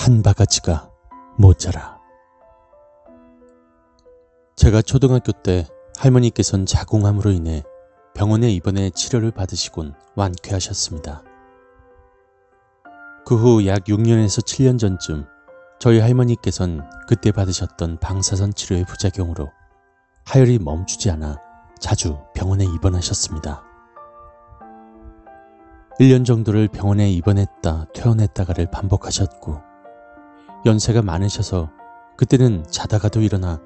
한 바가지가 모자라. 제가 초등학교 때 할머니께선 자궁암으로 인해 병원에 입원해 치료를 받으시곤 완쾌하셨습니다. 그 후 약 6년에서 7년 전쯤 저희 할머니께선 그때 받으셨던 방사선 치료의 부작용으로 하혈이 멈추지 않아 자주 병원에 입원하셨습니다. 1년 정도를 병원에 입원했다 퇴원했다가를 반복하셨고 연세가 많으셔서 그때는 자다가도 일어나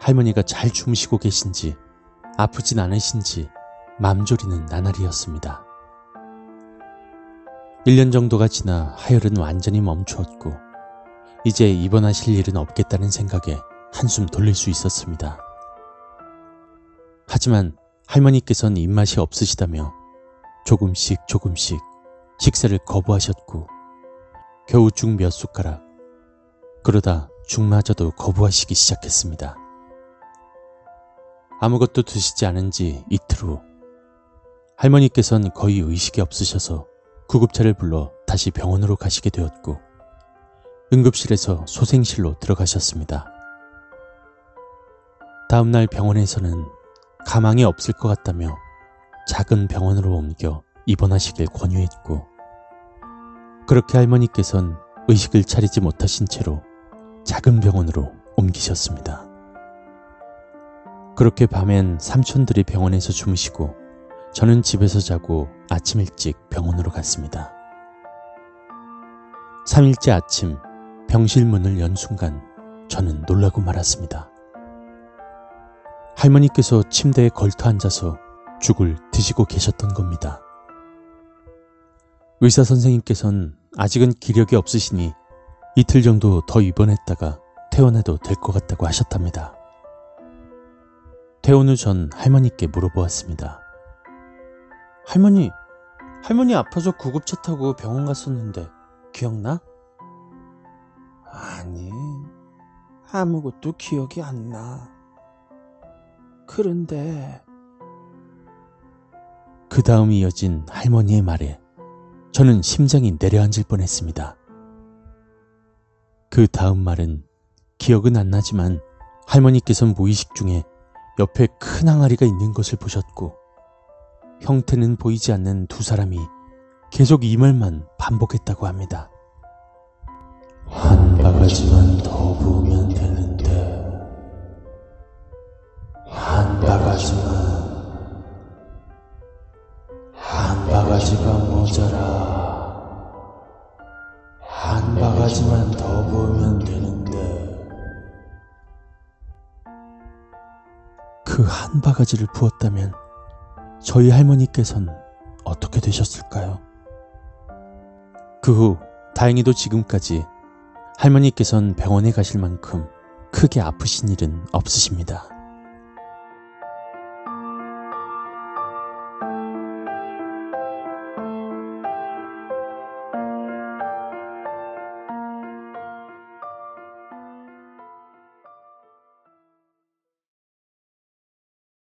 할머니가 잘 주무시고 계신지 아프진 않으신지 맘졸이는 나날이었습니다. 1년 정도가 지나 하혈은 완전히 멈추었고 이제 입원하실 일은 없겠다는 생각에 한숨 돌릴 수 있었습니다. 하지만 할머니께서는 입맛이 없으시다며 조금씩 조금씩 식사를 거부하셨고 겨우 죽 몇 숟가락 그러다 죽마저도 거부하시기 시작했습니다. 아무것도 드시지 않은 지 이틀 후 할머니께서는 거의 의식이 없으셔서 구급차를 불러 다시 병원으로 가시게 되었고 응급실에서 소생실로 들어가셨습니다. 다음날 병원에서는 가망이 없을 것 같다며 작은 병원으로 옮겨 입원하시길 권유했고 그렇게 할머니께선 의식을 차리지 못하신 채로 작은 병원으로 옮기셨습니다. 그렇게 밤엔 삼촌들이 병원에서 주무시고 저는 집에서 자고 아침 일찍 병원으로 갔습니다. 3일째 아침 병실 문을 연 순간 저는 놀라고 말았습니다. 할머니께서 침대에 걸터 앉아서 죽을 드시고 계셨던 겁니다. 의사 선생님께서는 아직은 기력이 없으시니 이틀 정도 더 입원했다가 퇴원해도 될 것 같다고 하셨답니다. 퇴원 후 전 할머니께 물어보았습니다. 할머니, 할머니 아파서 구급차 타고 병원 갔었는데 기억나? 아니, 아무것도 기억이 안 나. 그런데 그 다음 이어진 할머니의 말에 저는 심장이 내려앉을 뻔했습니다. 그 다음 말은 기억은 안 나지만 할머니께서는 무의식 중에 옆에 큰 항아리가 있는 것을 보셨고 형태는 보이지 않는 두 사람이 계속 이 말만 반복했다고 합니다. 한 바가지만 더 부으면 되는데 한 바가지만 한 바가지가 모자라 그 한 바가지를 부었다면 저희 할머니께선 어떻게 되셨을까요? 그 후 다행히도 지금까지 할머니께선 병원에 가실 만큼 크게 아프신 일은 없으십니다.